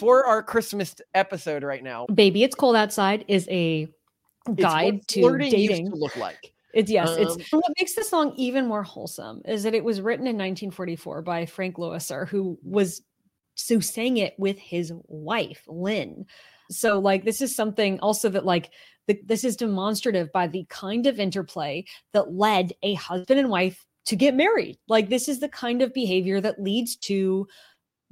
for our Christmas episode right now. Baby, it's cold outside is a guide to dating. to look like. It's yes, um, it's what makes the song even more wholesome is that it was written in 1944 by Frank Loesser, who was so sang it with his wife, Lynn. So like this is something also that like the, this is demonstrative by the kind of interplay that led a husband and wife to get married. Like this is the kind of behavior that leads to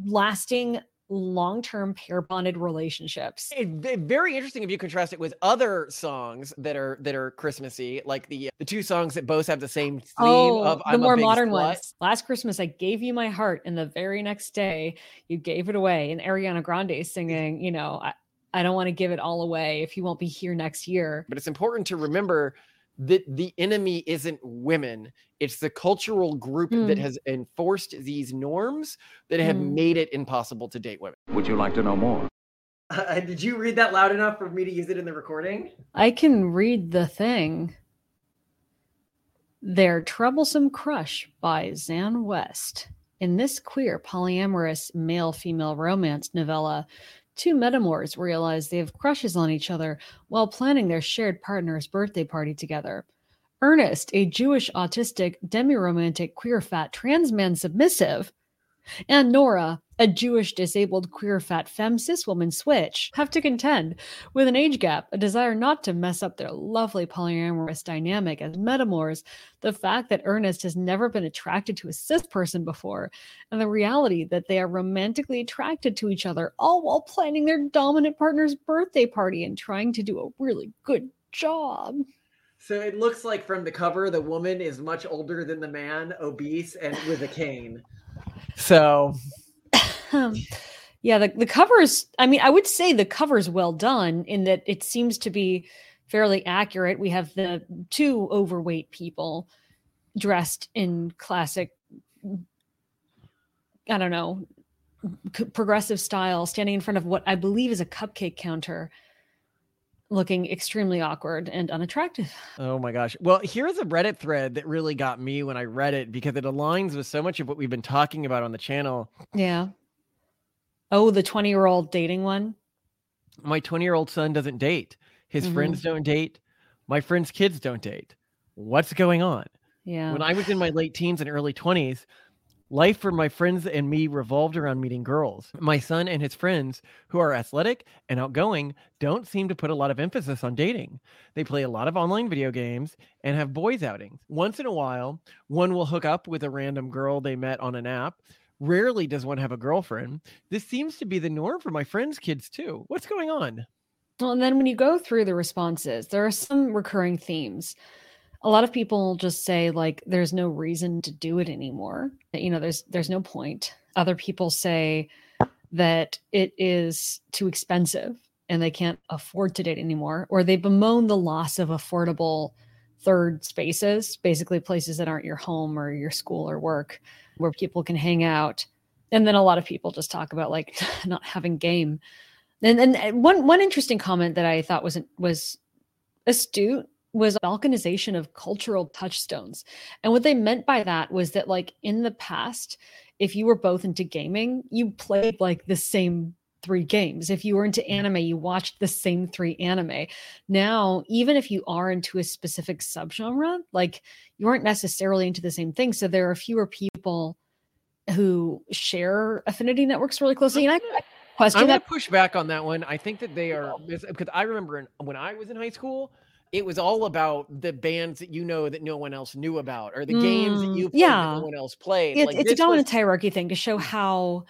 lasting long-term pair bonded relationships. It, it, very interesting if you contrast it with other songs that are that are Christmassy, like the uh, the two songs that both have the same theme oh, of the more modern slut. ones. Last Christmas I gave you my heart, and the very next day you gave it away. And Ariana Grande is singing, you know, I, I don't want to give it all away if you won't be here next year. But it's important to remember that the enemy isn't women it's the cultural group mm. that has enforced these norms that have mm. made it impossible to date women. Would you like to know more? Uh, did you read that loud enough for me to use it in the recording? I can read the thing. Their troublesome crush by Xan West. In this queer polyamorous male female romance novella Two metamors realize they have crushes on each other while planning their shared partner's birthday party together. Ernest, a Jewish autistic demi-romantic queer fat trans man submissive, and Nora, a Jewish disabled queer fat femme cis woman switch, have to contend with an age gap, a desire not to mess up their lovely polyamorous dynamic as metamors, the fact that Ernest has never been attracted to a cis person before, and the reality that they are romantically attracted to each other, all while planning their dominant partner's birthday party and trying to do a really good job. So it looks like from the cover, the woman is much older than the man, obese, and with a cane. So, um, yeah, the, the covers, I mean, I would say the cover's well done in that it seems to be fairly accurate. We have the two overweight people dressed in classic, I don't know, progressive style, standing in front of what I believe is a cupcake counter looking extremely awkward and unattractive. Oh my gosh. Well, here's a Reddit thread that really got me when I read it because it aligns with so much of what we've been talking about on the channel. Yeah. Oh, the 20 year old dating one? My 20 year old son doesn't date. His mm-hmm. friends don't date. My friends' kids don't date. What's going on? Yeah. When I was in my late teens and early 20s, Life for my friends and me revolved around meeting girls. My son and his friends, who are athletic and outgoing, don't seem to put a lot of emphasis on dating. They play a lot of online video games and have boys' outings. Once in a while, one will hook up with a random girl they met on an app. Rarely does one have a girlfriend. This seems to be the norm for my friends' kids, too. What's going on? Well, and then when you go through the responses, there are some recurring themes a lot of people just say like there's no reason to do it anymore you know there's there's no point other people say that it is too expensive and they can't afford to date anymore or they bemoan the loss of affordable third spaces basically places that aren't your home or your school or work where people can hang out and then a lot of people just talk about like not having game and and uh, one one interesting comment that i thought wasn't was astute was balkanization of cultural touchstones. And what they meant by that was that, like, in the past, if you were both into gaming, you played like the same three games. If you were into anime, you watched the same three anime. Now, even if you are into a specific subgenre, like you aren't necessarily into the same thing. So there are fewer people who share affinity networks really closely. And I question I'm that. push back on that one. I think that they are because I remember in, when I was in high school, it was all about the bands that you know that no one else knew about or the mm, games that mm, you played yeah. that no one else played. It's, like, it's a dominant was... hierarchy thing to show how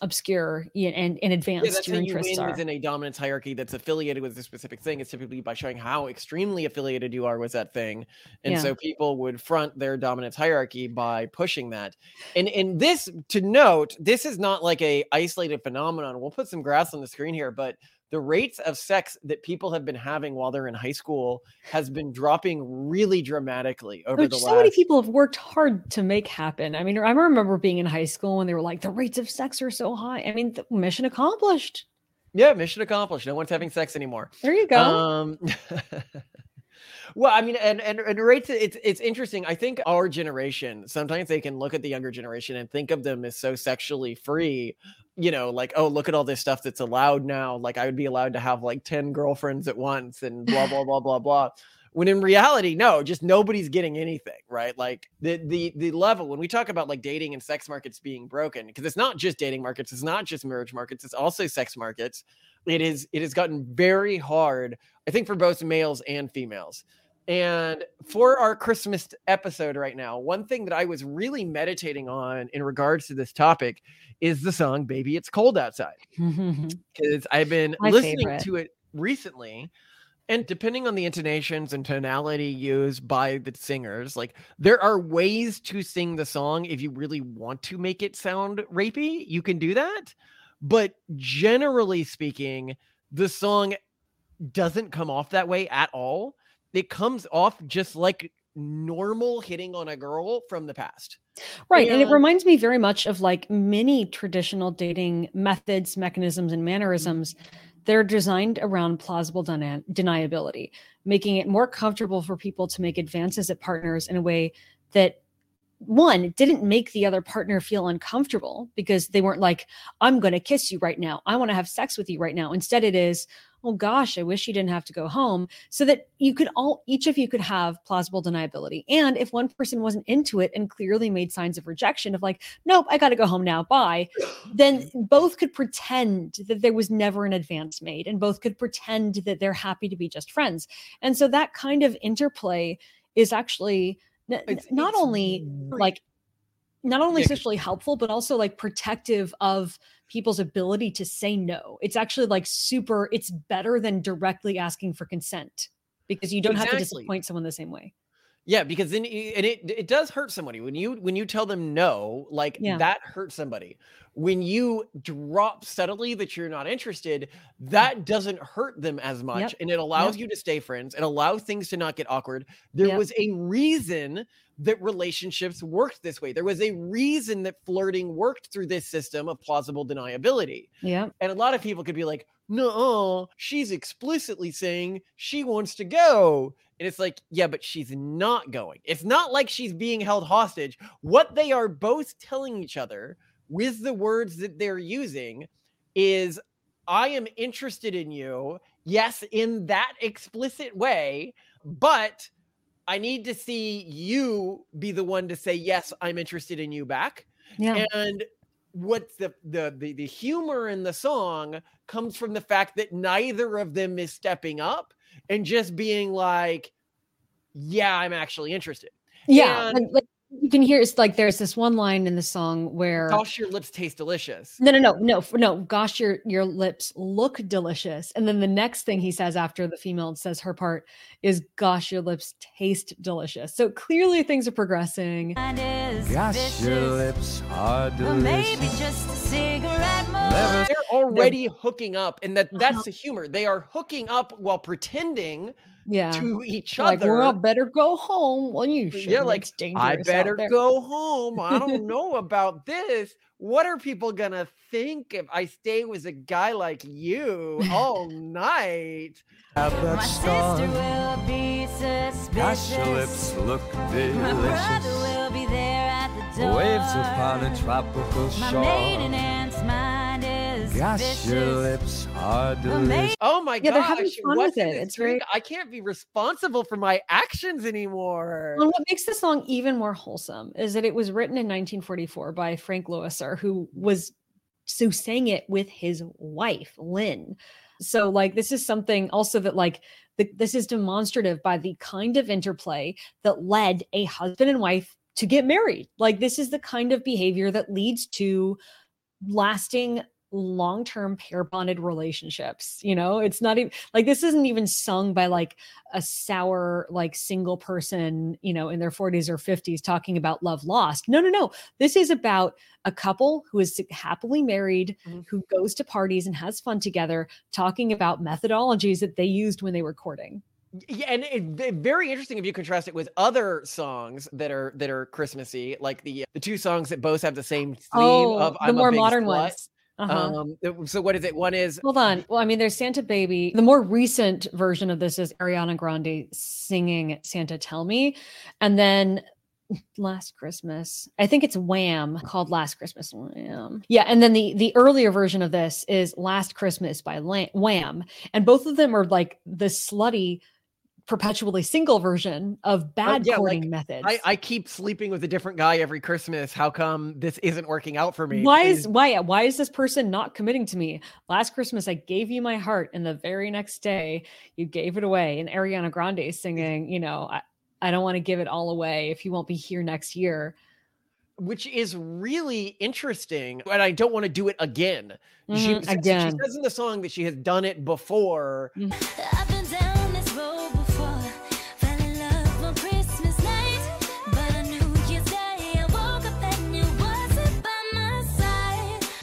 obscure and, and advanced yeah, your interests you are. within a dominance hierarchy that's affiliated with a specific thing it's typically by showing how extremely affiliated you are with that thing and yeah. so people would front their dominance hierarchy by pushing that and and this to note this is not like a isolated phenomenon we'll put some graphs on the screen here but the rates of sex that people have been having while they're in high school has been dropping really dramatically over Which the so last. So many people have worked hard to make happen. I mean, I remember being in high school when they were like, the rates of sex are so high. I mean, mission accomplished. Yeah, mission accomplished. No one's having sex anymore. There you go. Um, well, I mean, and, and and rates. It's it's interesting. I think our generation sometimes they can look at the younger generation and think of them as so sexually free, you know, like, oh, look at all this stuff that's allowed now. Like, I would be allowed to have like 10 girlfriends at once and blah, blah, blah, blah, blah. When in reality, no, just nobody's getting anything, right? Like the the the level when we talk about like dating and sex markets being broken, because it's not just dating markets, it's not just marriage markets, it's also sex markets. It is it has gotten very hard, I think, for both males and females. And for our Christmas episode right now, one thing that I was really meditating on in regards to this topic is the song Baby It's Cold Outside. Because I've been My listening favorite. to it recently. And depending on the intonations and tonality used by the singers, like there are ways to sing the song if you really want to make it sound rapey, you can do that. But generally speaking, the song doesn't come off that way at all. It comes off just like normal hitting on a girl from the past. Right. And it reminds me very much of like many traditional dating methods, mechanisms, and mannerisms. Mm-hmm. They're designed around plausible deni- deniability, making it more comfortable for people to make advances at partners in a way that one didn't make the other partner feel uncomfortable because they weren't like, I'm going to kiss you right now. I want to have sex with you right now. Instead, it is, oh gosh, I wish you didn't have to go home. So that you could all, each of you could have plausible deniability. And if one person wasn't into it and clearly made signs of rejection of like, nope, I got to go home now, bye, then both could pretend that there was never an advance made and both could pretend that they're happy to be just friends. And so that kind of interplay is actually n- It's- not it's only like not only Yeah, sexually helpful but also like protective of people's ability to say no it's actually like super it's better than directly asking for consent because you don't have to disappoint someone the same way Yeah, because then and it it does hurt somebody when you when you tell them no, like Yeah. that hurts somebody. When you drop subtly that you're not interested, that doesn't hurt them as much, and it allows you to stay friends. It allows things to not get awkward. There Yep. was a reason that relationships worked this way. There was a reason that flirting worked through this system of plausible deniability. yeah And a lot of people could be like, no, she's explicitly saying she wants to go. And it's like, yeah, but she's not going. It's not like she's being held hostage. What they are both telling each other with the words that they're using is, I am interested in you. Yes, in that explicit way, but I need to see you be the one to say, yes, I'm interested in you back. yeah And what's the, the the the humor in the song comes from the fact that neither of them is stepping up and just being like, "Yeah, I'm actually interested." yeah and- like you can hear it's like there's this one line in the song where Gosh, your lips taste delicious. No, no, no, no, no. Gosh, your your lips look delicious. And then the next thing he says after the female says her part is, "Gosh, your lips taste delicious." So clearly things are progressing. Mind is Gosh, your lips are Or maybe just a cigarette more. Never They're already hooking up, and that that's Uh-huh. the humor. They are hooking up while pretending Yeah, to each like other. well, better go home. Well, you should. yeah, like it's I better go home. I don't know about this. What are people gonna think if I stay with a guy like you all night? have that My sister will be Gosh, suspicious. lips look My brother will be there at the door. Waves upon a tropical My maiden shore. aunt's mind is Gosh, vicious. your lips are Or delicious. Oh my Yeah, they're gosh! having fun with it. this It's very- I can't be responsible for my actions anymore. And what makes the song even more wholesome is that it was written in 1944 by Frank Loesser, who was so sang it with his wife, Lynn. So, like, this is something also that, like, the, this is demonstrative by the kind of interplay that led a husband and wife to get married. Like, this is the kind of behavior that leads to lasting long-term pair bonded relationships you know? It's not even like this isn't even sung by like a sour like single person you know in their 40s or 50s talking about love lost. No no no. This is about a couple who is happily married Mhm. who goes to parties and has fun together talking about methodologies that they used when they were courting. Yeah, and it, ve- very interesting if you contrast it with other songs that are that are Christmassy, like the the two songs that both have the same theme oh of the I'm a more modern slut. ones uh-huh. Um, so what is it? One is Hold on. Well, I mean, there's Santa Baby. The more recent version of this is Ariana Grande singing Santa Tell Me. And then Last Christmas. I think it's Wham called Last Christmas. Wham. Yeah, and then the the earlier version of this is Last Christmas by Wham, and both of them are like the slutty, perpetually single version of bad yeah, like, methods. I, I keep sleeping with a different guy every Christmas. How come this isn't working out for me? why is why why is this person not committing to me? Last Christmas I gave you my heart, and the very next day you gave it away. And Ariana Grande is singing, you know, I, I don't want to give it all away if you won't be here next year. which is really interesting. And I don't want to do it again. She, Mhm, so- so she says in the song that she has done it before. I've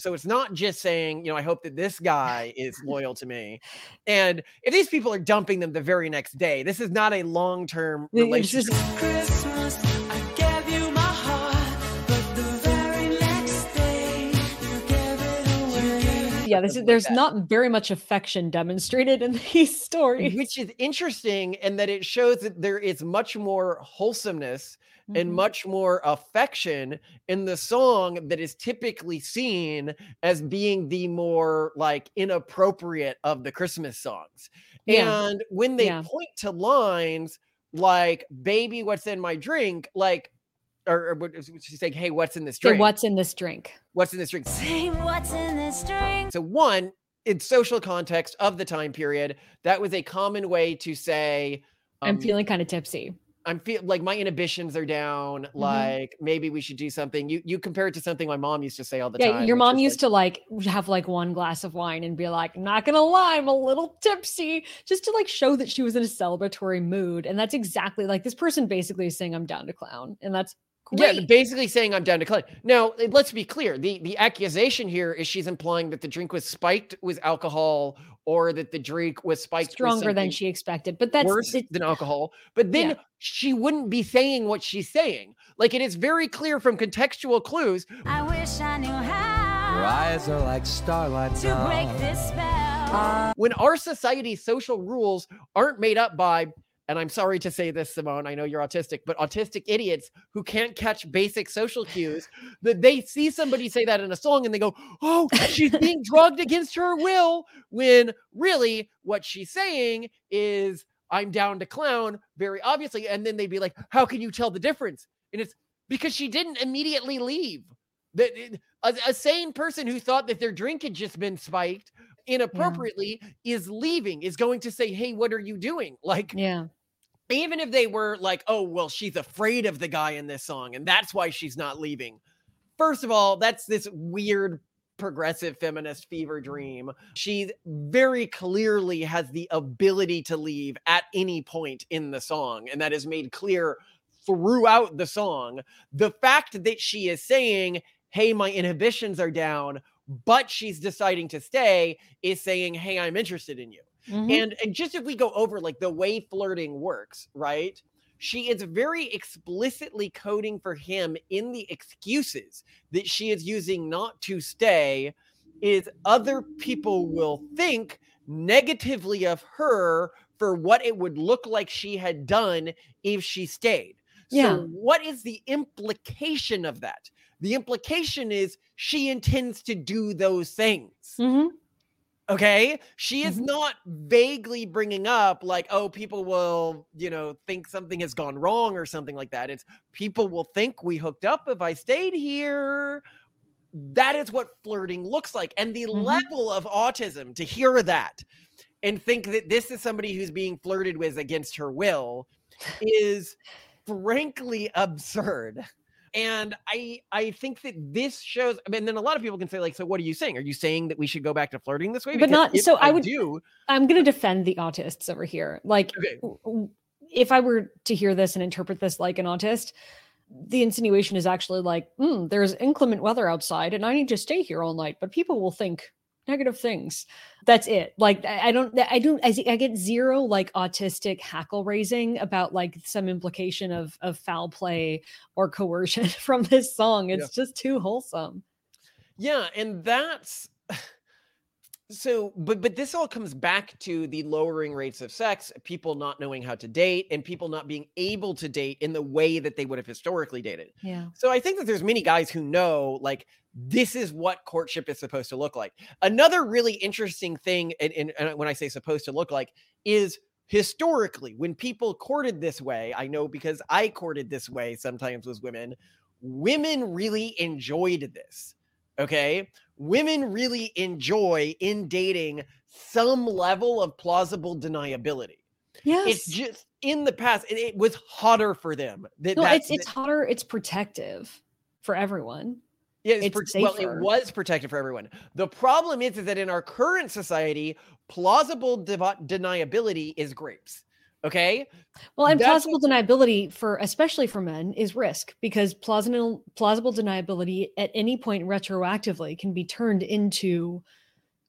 So it's not just saying, you know, I hope that this guy is loyal to me. And if these people are dumping them the very next day, this is not a long term relationship. Yeah, this is like there's not very much affection demonstrated in these stories. which is interesting and that it shows that there is much more wholesomeness and Mhm. much more affection in the song that is typically seen as being the more like inappropriate of the Christmas songs. Yeah. And when they Yeah. point to lines like "Baby, what's in my drink?" like or, or what- she's saying, "Hey, what's in this Say, drink? what's in this drink? what's in this drink?" Say what's in this drink. So one, in social context of the time period, that was a common way to say, I'm um, feeling kind of tipsy. I'm feel like my inhibitions are down. Mm-hmm. Like maybe we should do something. You you compare it to something my mom used to say all the Yeah, time. your mom is used to like have like one glass of wine and be like, not gonna lie, I'm a little tipsy, just to like show that she was in a celebratory mood. And that's exactly like this person basically is saying I'm down to clown. And that's Yeah, basically saying I'm down to clay. Now, let's be clear. The the accusation here is she's implying that the drink was spiked with alcohol or that the drink was spiked with stronger than she expected. But that's worse it- than alcohol. But then Yeah. she wouldn't be saying what she's saying. Like it is very clear from contextual clues. I wish I knew how Your eyes are like starlight to break this spell. When our society's social rules aren't made up by and I'm sorry to say this, Simone. I know you're autistic, but autistic idiots who can't catch basic social cues, that they see somebody say that in a song and they go, Oh, she's being drugged against her will. When really what she's saying is, I'm down to clown, very obviously. And then they'd be like, How can you tell the difference? And it's because she didn't immediately leave. That a, a sane person who thought that their drink had just been spiked inappropriately is leaving, is going to say, Hey, what are you doing? Like, yeah. even if they were like, oh, well, she's afraid of the guy in this song, and that's why she's not leaving. First of all, that's this weird progressive feminist fever dream. She very clearly has the ability to leave at any point in the song, and that is made clear throughout the song. The fact that she is saying, hey, my inhibitions are down, but she's deciding to stay is saying, hey, I'm interested in you Mhm. and and just if we go over like the way flirting works right she is very explicitly coding for him in the excuses that she is using not to stay is other people will think negatively of her for what it would look like she had done if she stayed Yeah. so what is the implication of that the implication is she intends to do those things Mhm. Okay. She is Mhm. not vaguely bringing up, like, oh, people will, you know, think something has gone wrong or something like that. It's people will think we hooked up if I stayed here. That is what flirting looks like. And the Mhm. level of autism to hear that and think that this is somebody who's being flirted with against her will is frankly absurd. And I I think that this shows. I mean, then a lot of people can say, like, so what are you saying? Are you saying that we should go back to flirting this way? But Because not- so I would- do. I'm going to defend the autists over here. Like, Okay. if I were to hear this and interpret this like an autist, the insinuation is actually like, "Hmm, there's inclement weather outside and I need to stay here all night, but people will think negative things. That's it. Like, I don't, I don't, I, I get zero like autistic hackle raising about like some implication of, of foul play or coercion from this song. It's Yeah. just too wholesome. Yeah, and that's So, but but this all comes back to the lowering rates of sex, people not knowing how to date, and people not being able to date in the way that they would have historically dated. Yeah. So I think that there's many guys who know like this is what courtship is supposed to look like. Another really interesting thing, and, and, and when I say supposed to look like, is historically when people courted this way. I know because I courted this way sometimes with women. Women really enjoyed this. Okay, women really enjoy in dating some level of plausible deniability. Yes. It's just in the past, it, it was hotter for them. That, no, that- it's it's hotter. It's protective for everyone. Yeah, it's, It's well, it was protected for everyone. The problem is, is that in our current society, plausible devi- deniability is grapes. Okay, Well, and That's plausible deniability for especially for men is risk because plausible plausible deniability at any point retroactively can be turned into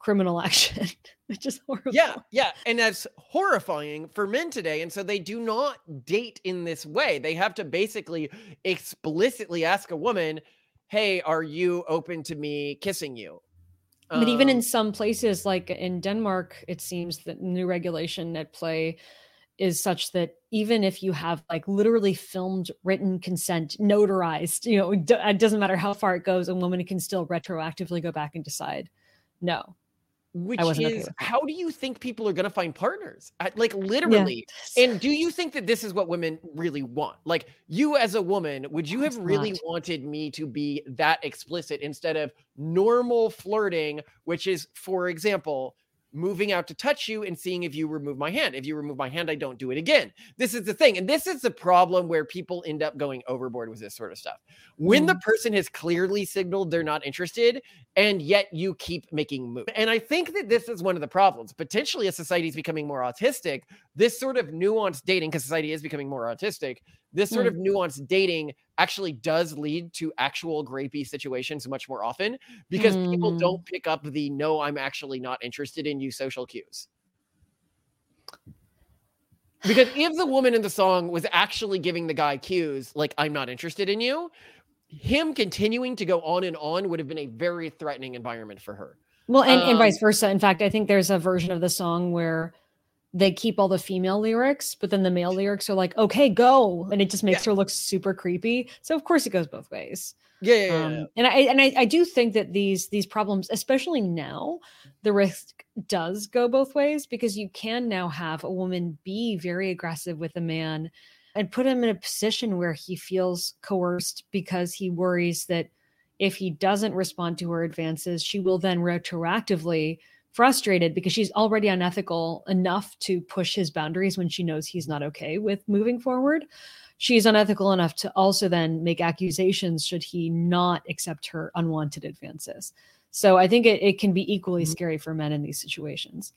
criminal action, which is horrible. yeah, yeah, and that's horrifying for men today. And so they do not date in this way. They have to basically explicitly ask a woman, "Hey, are you open to me kissing you?" But even in Um, some places, like in Denmark, it seems that new regulation at play is such that even if you have like literally filmed written consent notarized, you know, it doesn't matter how far it goes, a woman can still retroactively go back and decide, no. which wasn't okay is how do you think people are going to find partners? Like literally, And do you think that this is what women really want? Like you as a woman, would you have really not. wanted me to be that explicit instead of normal flirting, which is, for example, moving out to touch you and seeing if you remove my hand. If you remove my hand, I don't do it again. This is the thing. And this is the problem where people end up going overboard with this sort of stuff. When the person has clearly signaled they're not interested, and yet you keep making moves. And I think that this is one of the problems. Potentially, as society is becoming more autistic, this sort of nuanced dating, because society is becoming more autistic, this sort Mm. of nuanced dating actually does lead to actual grapey situations much more often because people Mm. don't pick up the no, I'm actually not interested in you social cues. Because if the woman in the song was actually giving the guy cues like, I'm not interested in you, him continuing to go on and on would have been a very threatening environment for her. Well, and, and Um, vice versa. In fact, I think there's a version of the song where they keep all the female lyrics, but then the male lyrics are like, okay, go. And it just makes her look super creepy. So of course it goes both ways. Yeah, yeah, yeah, Um, yeah. and I and I, I do think that these these problems, especially now, the risk does go both ways because you can now have a woman be very aggressive with a man and put him in a position where he feels coerced because he worries that if he doesn't respond to her advances, she will then retroactively frustrated because she's already unethical enough to push his boundaries when she knows he's not okay with moving forward. She's unethical enough to also then make accusations should he not accept her unwanted advances. So I think it, it can be equally Mhm. scary for men in these situations.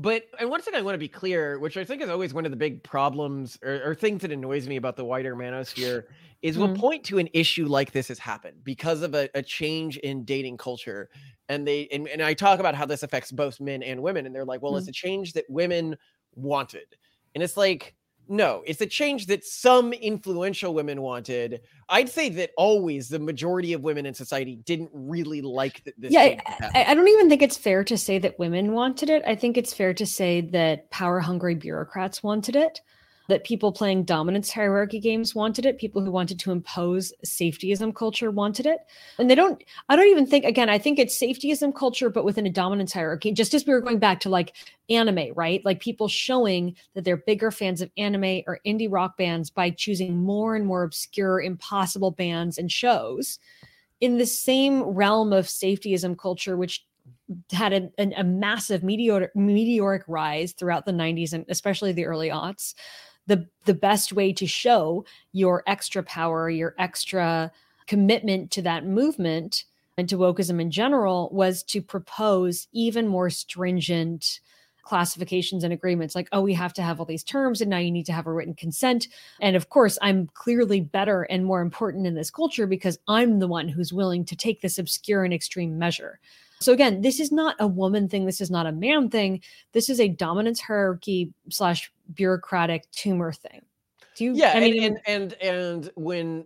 But and one thing I want to be clear, which I think is always one of the big problems or, or things that annoys me about the wider manosphere, is we'll Mhm. point to an issue like this has happened because of a, a change in dating culture. And they and, and I talk about how this affects both men and women, and they're like, well, it's a change that women wanted. And it's like, no, it's a change that some influential women wanted. I'd say that always the majority of women in society didn't really like that this yeah, change was I, happening. I- I don't even think it's fair to say that women wanted it. I think it's fair to say that power hungry bureaucrats wanted it, that people playing dominance hierarchy games wanted it, people who wanted to impose safetyism culture wanted it. And they don't, I don't even think, again, I think it's safetyism culture, but within a dominance hierarchy, just as we were going back to like anime, right? Like people showing that they're bigger fans of anime or indie rock bands by choosing more and more obscure, impossible bands and shows in the same realm of safetyism culture, which had a, an- a massive meteoric, meteoric rise throughout the 90s and especially the early aughts. The, the best way to show your extra power, your extra commitment to that movement and to wokeism in general was to propose even more stringent classifications and agreements like oh we have to have all these terms and now you need to have a written consent. And of course i'm clearly better and more important in this culture because i'm the one who's willing to take this obscure and extreme measure. So again this is not a woman thing. This is not a man thing. This is a dominance hierarchy slash bureaucratic tumor thing do you Yeah, i mean and, and and and when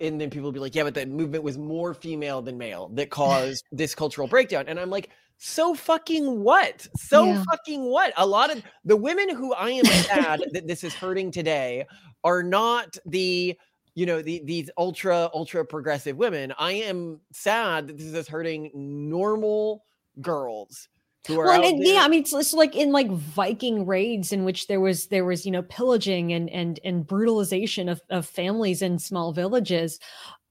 and then people will be like, yeah, but the movement was more female than male that caused this cultural breakdown, and I'm like, so fucking what? So Yeah. fucking what? A lot of the women who I am sad that this is hurting today are not the you know the these ultra ultra progressive women. I am sad that this is hurting normal girls well, out and, there. yeah, I mean, it's, it's like in like Viking raids in which there was there was you know pillaging and and and brutalization of of families in small villages.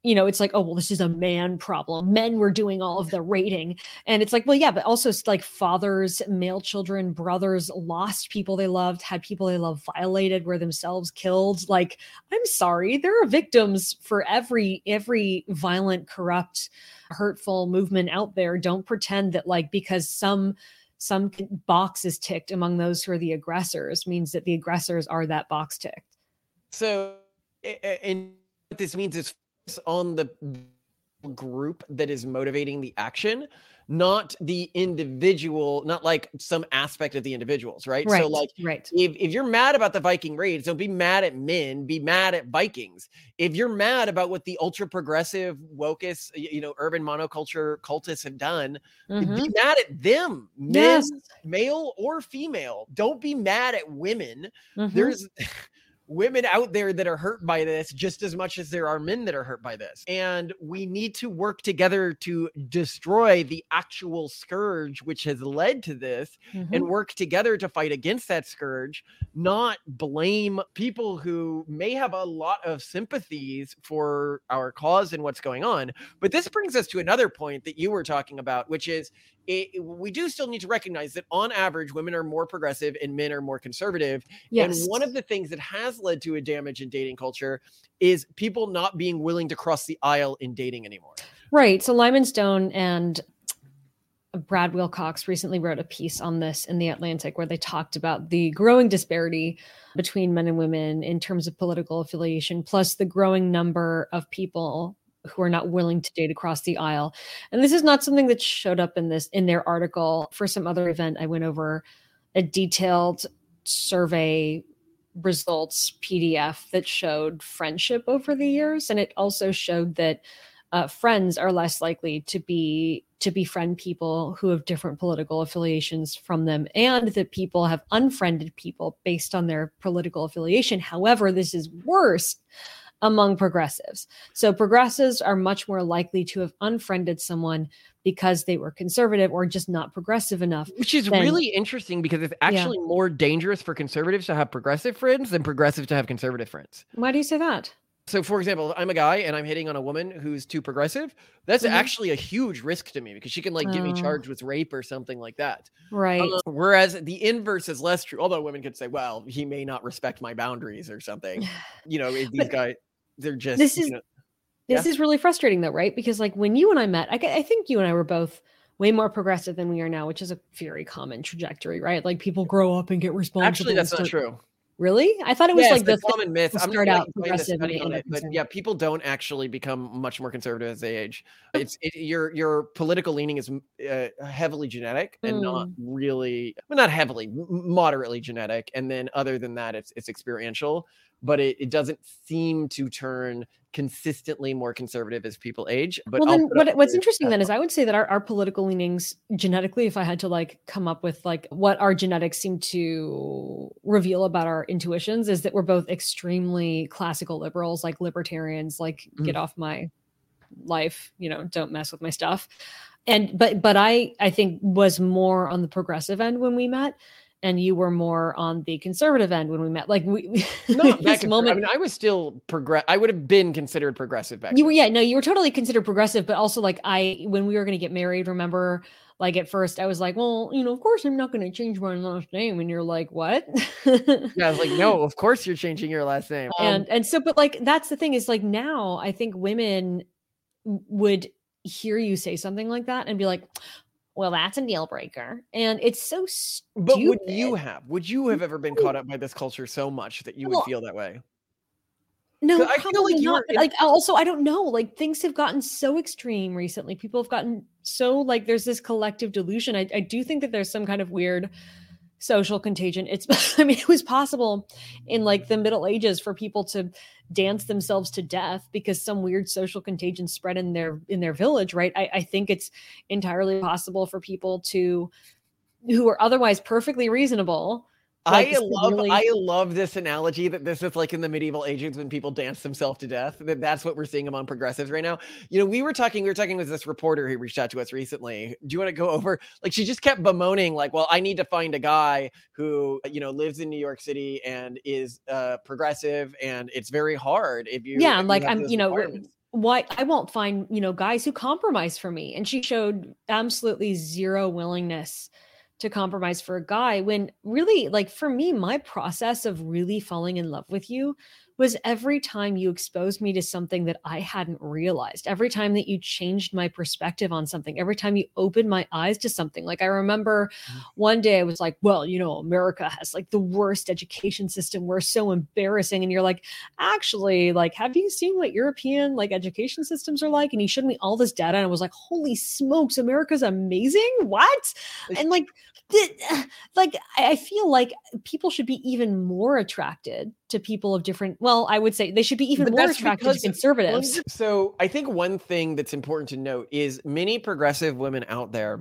You know, it's like, oh well, this is a man problem. Men were doing all of the raiding, and it's like, well, yeah, but also it's like fathers, male children, brothers lost people they loved, had people they loved violated, were themselves killed. Like, I'm sorry, there are victims for every every violent, corrupt, hurtful movement out there. Don't pretend that like because some some box is ticked among those who are the aggressors means that the aggressors are that box ticked. So, and what this means is on the group that is motivating the action, not the individual, not like some aspect of the individuals, right? So, like, right. if, if you're mad about the Viking raids, don't be mad at men, be mad at Vikings. If you're mad about what the ultra progressive, wokest, you know, urban monoculture cultists have done, Mhm. be mad at them, men, Yes. male or female. Don't be mad at women Mhm. there's women out there that are hurt by this just as much as there are men that are hurt by this. And we need to work together to destroy the actual scourge which has led to this Mhm. and work together to fight against that scourge, not blame people who may have a lot of sympathies for our cause and what's going on. But this brings us to another point that you were talking about, which is it, we do still need to recognize that on average, women are more progressive and men are more conservative. yes. And one of the things that has led to a damage in dating culture is people not being willing to cross the aisle in dating anymore. Right. So Lyman Stone and Brad Wilcox recently wrote a piece on this in the Atlantic where they talked about the growing disparity between men and women in terms of political affiliation, plus the growing number of people who are not willing to date across the aisle. And this is not something that showed up in this in their article. For some other event, I went over a detailed survey results PDF that showed friendship over the years, and it also showed that uh, friends are less likely to be to befriend people who have different political affiliations from them, and that people have unfriended people based on their political affiliation. However, this is worse among progressives. So progressives are much more likely to have unfriended someone because they were conservative or just not progressive enough. Which is then- really interesting because it's actually more dangerous for conservatives to have progressive friends than progressives to have conservative friends. Why do you say that? So, for example, I'm a guy and I'm hitting on a woman who's too progressive. That's Mhm. actually a huge risk to me because she can like get me Oh. charged with rape or something like that. Right. Uh, whereas the inverse is less true. Although women could say, "Well, he may not respect my boundaries" or something. You know, these But guys, they're just. this you is- know- This is really frustrating though, right? Because like when you and I met, I, I think you and I were both way more progressive than we are now, which is a very common trajectory, right? Like people grow up and get responsible. actually, that's not true. Really? I thought it was Yes, like the common myth. I'm start not out like doing the progressive it, but yeah, people don't actually become much more conservative as they age. It's it, your your political leaning is uh, heavily genetic and not Hmm. really, well, not heavily, moderately genetic, and then other than that, it's it's experiential. But it, it doesn't seem to turn consistently more conservative as people age. But well, then what, what's interesting then is I would say that our, our political leanings genetically, if I had to like come up with like what our genetics seem to reveal about our intuitions, is that we're both extremely classical liberals, like libertarians, like Mm. get off my life, you know, don't mess with my stuff. And but but I I think was more on the progressive end when we met. And you were more on the conservative end when we met. Like we, this back moment, I mean, I was still progress. I would have been considered progressive back. you then. were yeah no you were totally considered progressive but also like i when we were going to get married remember like at first i was like well you know of course i'm not going to change my last name and you're like what Yeah, I was like, no, of course you're changing your last name. Um, and and so but like that's the thing is like now i think women would hear you say something like that and be like well that's a deal breaker and it's so stupid. But would you have? Would you have ever been caught up by this culture so much that you would Well, feel that way? No, I feel probably like not. in- Like also, I don't know. Like things have gotten so extreme recently. People have gotten so like there's this collective delusion. I, I do think that there's some kind of weird social contagion. It's I mean, it was possible in like the Middle Ages for people to dance themselves to death because some weird social contagion spread in their in their village, right? I, I think it's entirely possible for people to who are otherwise perfectly reasonable. Like, I love really- I love this analogy that this is like in the medieval ages when people dance themselves to death. That that's what we're seeing among progressives right now. You know, we were talking we were talking with this reporter who reached out to us recently. Do you want to go over like she just kept bemoaning like, well, I need to find a guy who, you know, lives in New York City and is uh progressive and it's very hard if you Yeah, if you like, have I'm- you know, requirements." why I won't find, you know, guys who compromise for me. And she showed absolutely zero willingness to compromise for a guy when really like for me my process of really falling in love with you was every time you exposed me to something that I hadn't realized, every time that you changed my perspective on something, every time you opened my eyes to something. Like I remember mm. one day I was like, well, you know, America has like the worst education system. We're so embarrassing. And you're like, actually, like, have you seen what European like education systems are like? And he showed me all this data and I was like, holy smokes, America's amazing. What? And like, like I feel like people should be even more attracted to people of different. Well, I would say they should be even But more attracted to conservatives. So I think one thing that's important to note is many progressive women out there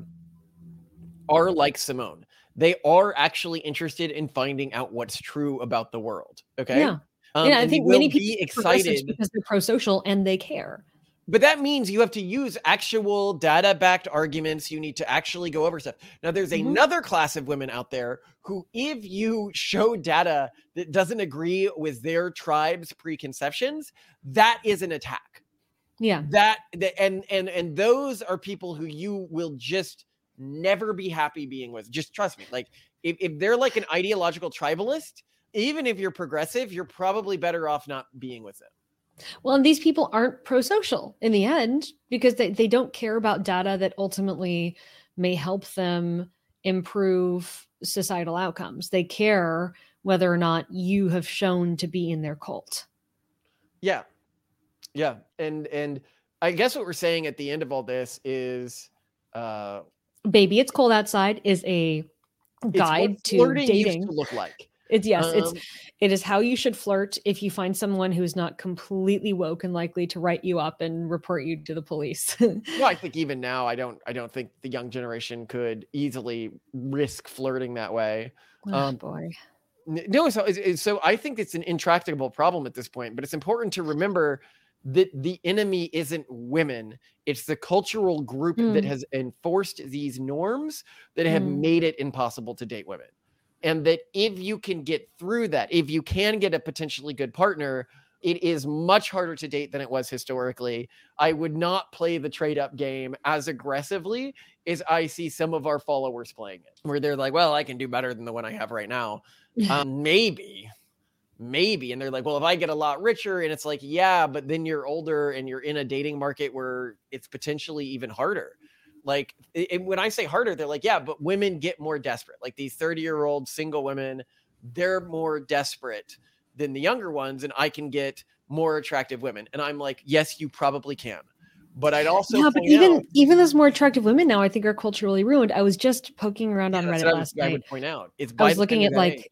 are like Simone. They are actually interested in finding out what's true about the world. Okay. Yeah, Um, yeah. I think many people be are excited. because they're pro-social and they care. But that means you have to use actual data backed arguments. You need to actually go over stuff. Now, there's Mhm. another class of women out there who, if you show data that doesn't agree with their tribe's preconceptions, that is an attack. Yeah, That, that and and and those are people who you will just never be happy being with. Just trust me. Like if, if they're like an ideological tribalist, even if you're progressive, you're probably better off not being with them. Well, and these people aren't pro social in the end because they, they don't care about data that ultimately may help them improve societal outcomes. They care whether or not you have shown to be in their cult. Yeah. Yeah. And and I guess what we're saying at the end of all this is uh Baby, it's cold outside is a guide to dating. to look like. It's yes, it's Um, it is how you should flirt if you find someone who's not completely woke and likely to write you up and report you to the police. well, I think even now I don't I don't think the young generation could easily risk flirting that way. oh Um, boy. No, so it's- it's- so I think it's an intractable problem at this point, but it's important to remember that the enemy isn't women; it's the cultural group that Mm. has enforced these norms that have Mm. made it impossible to date women. And that if you can get through that, if you can get a potentially good partner, it is much harder to date than it was historically. I would not play the trade up game as aggressively as I see some of our followers playing it, where they're like, well, I can do better than the one I have right now. Um, maybe maybe and they're like well if i get a lot richer and it's like yeah but then you're older and you're in a dating market where it's potentially even harder like and when i say harder they're like yeah but women get more desperate like these 30 year old single women they're more desperate than the younger ones and i can get more attractive women and i'm like yes you probably can but i'd also yeah, but even out, even those more attractive women now, I think are culturally ruined. I was just poking around on Reddit what I, last was, I would point out it's I was looking at like, age.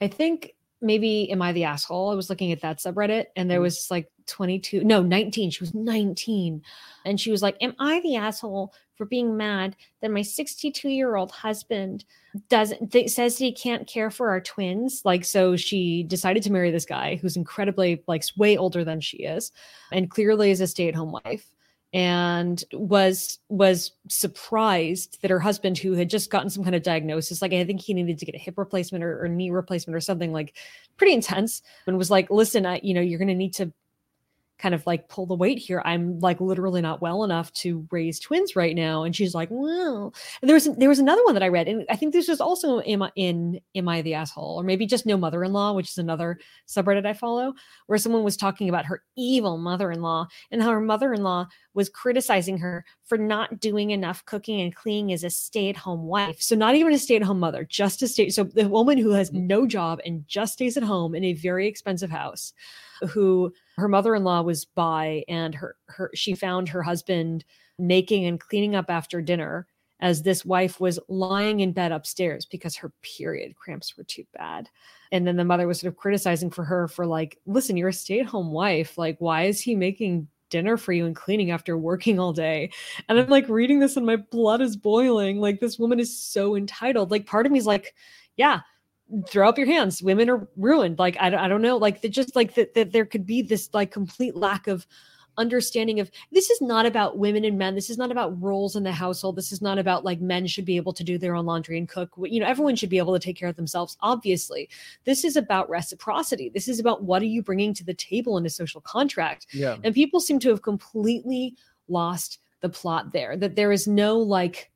I think maybe am I the asshole? I was looking at that subreddit, and there Mhm. was like 22, no, 19. She was 19, and she was like, "Am I the asshole for being mad that my 62 year old husband doesn't th- says he can't care for our twins?" Like, so she decided to marry this guy who's incredibly like way older than she is, and clearly is a stay at home wife and was was surprised that her husband who had just gotten some kind of diagnosis like i think he needed to get a hip replacement or, or knee replacement or something like pretty intense and was like listen I, you know you're going to need to kind of like pull the weight here i'm like literally not well enough to raise twins right now and she's like well and there was there was another one that i read and i think this was also in in am i the asshole or maybe just no mother-in-law which is another subreddit i follow where someone was talking about her evil mother-in-law and how her mother-in-law was criticizing her for not doing enough cooking and cleaning as a stay-at-home wife. So not even a stay-at-home mother, just a stay. So the woman who has no job and just stays at home in a very expensive house, who her mother-in-law was by, and her her she found her husband making and cleaning up after dinner as this wife was lying in bed upstairs because her period cramps were too bad. And then the mother was sort of criticizing for her for like, listen, you're a stay-at-home wife. Like, why is he making dinner for you and cleaning after working all day? And I'm like reading this and my blood is boiling. Like, this woman is so entitled. Like, part of me is like, yeah, throw up your hands. Women are ruined. Like, I don't, I don't know. Like, that just like that, that there could be this like complete lack of understanding of this is not about women and men. This is not about roles in the household. This is not about like men should be able to do their own laundry and cook. You know, everyone should be able to take care of themselves, obviously. This is about reciprocity. This is about what are you bringing to the table in a social contract. Yeah. And people seem to have completely lost the plot there, that there is no like,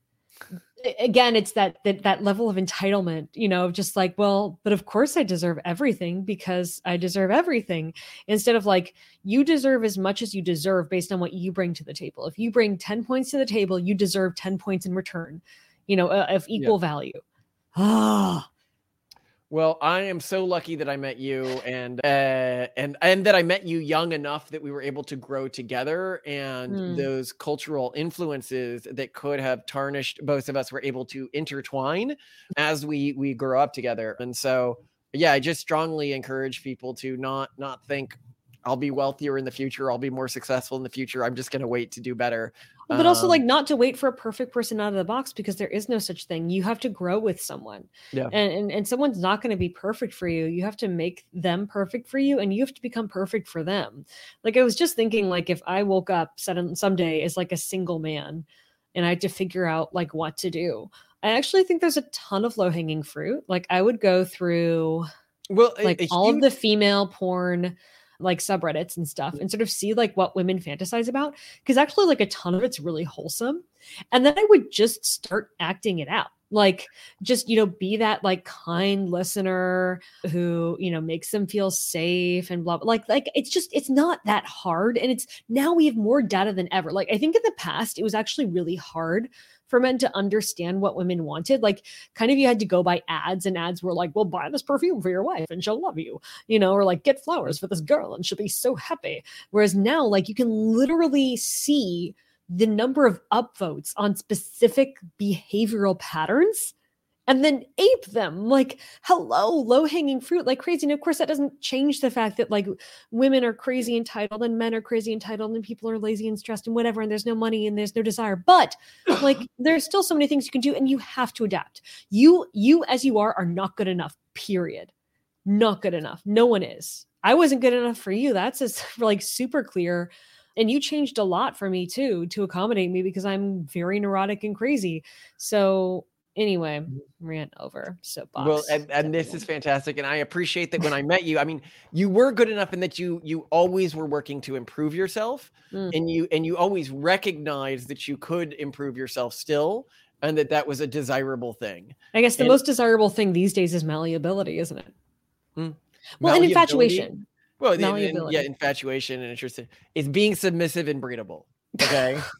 again it's that, that that level of entitlement you know just like well but of course i deserve everything because i deserve everything. Instead of like you deserve as much as you deserve based on what you bring to the table. If you bring 10 points to the table you deserve 10 points in return you know uh, of equal value. Ah Well, I am so lucky that I met you, and uh, and and that I met you young enough that we were able to grow together, and Hmm. those cultural influences that could have tarnished both of us were able to intertwine as we we grew up together. And so, yeah, I just strongly encourage people to not not think I'll be wealthier in the future, I'll be more successful in the future. I'm just going to wait to do better. but also Um, like not to wait for a perfect person out of the box because there is no such thing you have to grow with someone Yeah. and and, and someone's not going to be perfect for you you have to make them perfect for you and you have to become perfect for them like i was just thinking like if i woke up sudden someday as like a single man and i had to figure out like what to do i actually think there's a ton of low hanging fruit like i would go through well, a- like a all huge- of the female porn like subreddits and stuff mm-hmm. and sort of see like what women fantasize about because actually like a ton of it's really wholesome. And then i would just start acting it out like just you know be that like kind listener who you know makes them feel safe and blah blah like like it's just it's not that hard. And it's now we have more data than ever. Like i think in the past it was actually really hard for men to understand what women wanted. Like kind of you had to go by ads and ads were like well buy this perfume for your wife and she'll love you you know or like get flowers for this girl and she'll be so happy. Whereas now like you can literally see the number of upvotes on specific behavioral patterns and then ape them like hello low hanging fruit like crazy and of course that doesn't change the fact that like women are crazy entitled and men are crazy entitled and people are lazy and stressed and whatever and there's no money and there's no desire but like there's still so many things you can do and you have to adapt. You you as you are are not good enough period. Not good enough. No one is. I wasn't good enough for you. That's just like super clear and you changed a lot for me too to accommodate me because i'm very neurotic and crazy. So anyway rant over soapbox Well, and, and this is fantastic, and I appreciate that when I met you. I mean, you were good enough in that you you always were working to improve yourself, Mm. and you and you always recognized that you could improve yourself still, and that that was a desirable thing. i guess the and- most desirable thing these days is malleability isn't it Mm. well and infatuation Well, and- and- yeah, infatuation and interesting. It's being submissive and breedable. Okay.